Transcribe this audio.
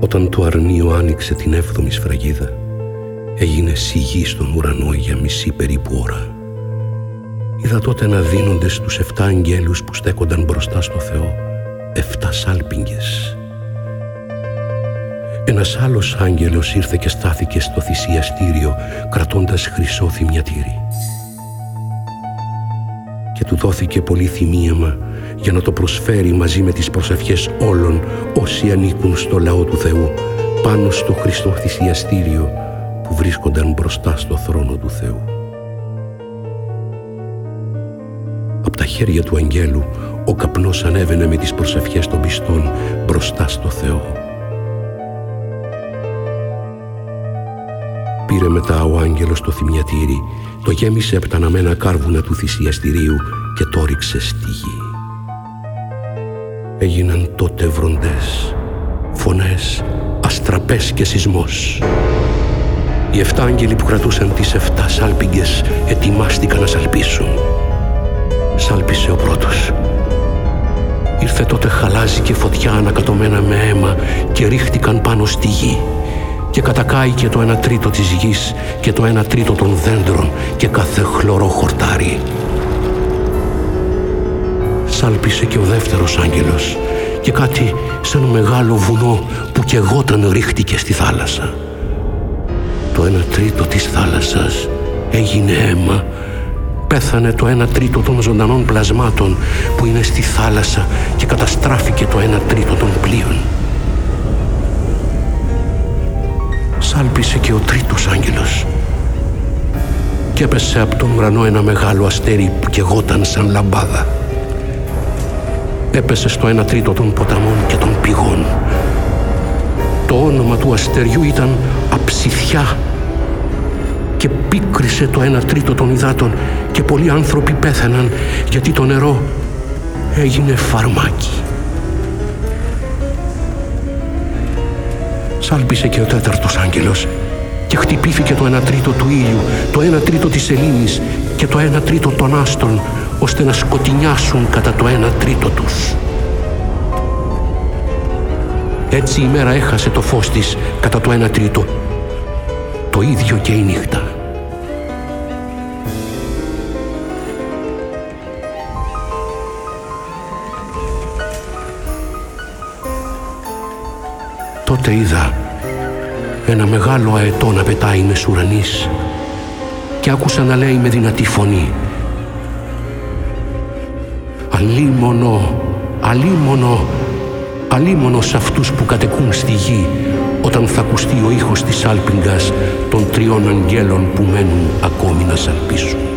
Όταν το αρνίο άνοιξε την έβδομη σφραγίδα, έγινε σιγή στον ουρανό για μισή περίπου ώρα. Είδα τότε να δίνονται στους εφτά αγγέλους που στέκονταν μπροστά στο Θεό εφτά σάλπιγγες. Ένας άλλος άγγελος ήρθε και στάθηκε στο θυσιαστήριο κρατώντας χρυσό θυμιατήρι. Και του δόθηκε πολύ θυμίαμα για να το προσφέρει μαζί με τις προσευχές όλων όσοι ανήκουν στο λαό του Θεού πάνω στο Χριστό θυσιαστήριο που βρίσκονταν μπροστά στο θρόνο του Θεού. Από τα χέρια του αγγέλου ο καπνός ανέβαινε με τις προσευχές των πιστών μπροστά στο Θεό. Πήρε μετά ο άγγελος το θυμιατήρι, το γέμισε από τα αναμένα κάρβουνα του θυσιαστηρίου και το ρίξε στη γη. Έγιναν τότε βροντές, φωνές, αστραπές και σεισμός. Οι εφτά άγγελοι που κρατούσαν τις εφτά σάλπιγγες ετοιμάστηκαν να σαλπίσουν. Σάλπισε ο πρώτος. Ήρθε τότε χαλάζι και φωτιά ανακατωμένα με αίμα και ρίχτηκαν πάνω στη γη και κατακάηκε το ένα τρίτο της γης και το ένα τρίτο των δέντρων και κάθε χλωρό χορτάρι. Σάλπισε και ο δεύτερος άγγελος και κάτι σαν μεγάλο βουνό που κι εγώταν ρίχτηκε στη θάλασσα. Το ένα τρίτο της θάλασσας έγινε αίμα πέθανε το ένα τρίτο των ζωντανών πλασμάτων που είναι στη θάλασσα και καταστράφηκε το ένα τρίτο των πλοίων. Και ο τρίτος άγγελος και έπεσε από τον ουρανό ένα μεγάλο αστέρι που κεγόταν σαν λαμπάδα. Έπεσε στο ένα τρίτο των ποταμών και των πηγών. Το όνομα του αστεριού ήταν Αψηθιά και πίκρισε το ένα τρίτο των υδάτων και πολλοί άνθρωποι πέθαναν γιατί το νερό έγινε φαρμάκι. Σάλπισε και ο τέταρτος άγγελος και χτυπήθηκε το ένα τρίτο του ήλιου, το ένα τρίτο της σελήνης και το ένα τρίτο των άστρων ώστε να σκοτεινιάσουν κατά το ένα τρίτο τους. Έτσι η μέρα έχασε το φως της κατά το ένα τρίτο. Το ίδιο και η νύχτα. Τότε είδα ένα μεγάλο αετό να πετάει μες ουρανής και άκουσα να λέει με δυνατή φωνή «Αλίμονο, αλίμονο, αλίμονο σε αυτούς που κατεκούν στη γη όταν θα ακουστεί ο ήχος της άλπιγγας των τριών αγγέλων που μένουν ακόμη να σαλπίσουν».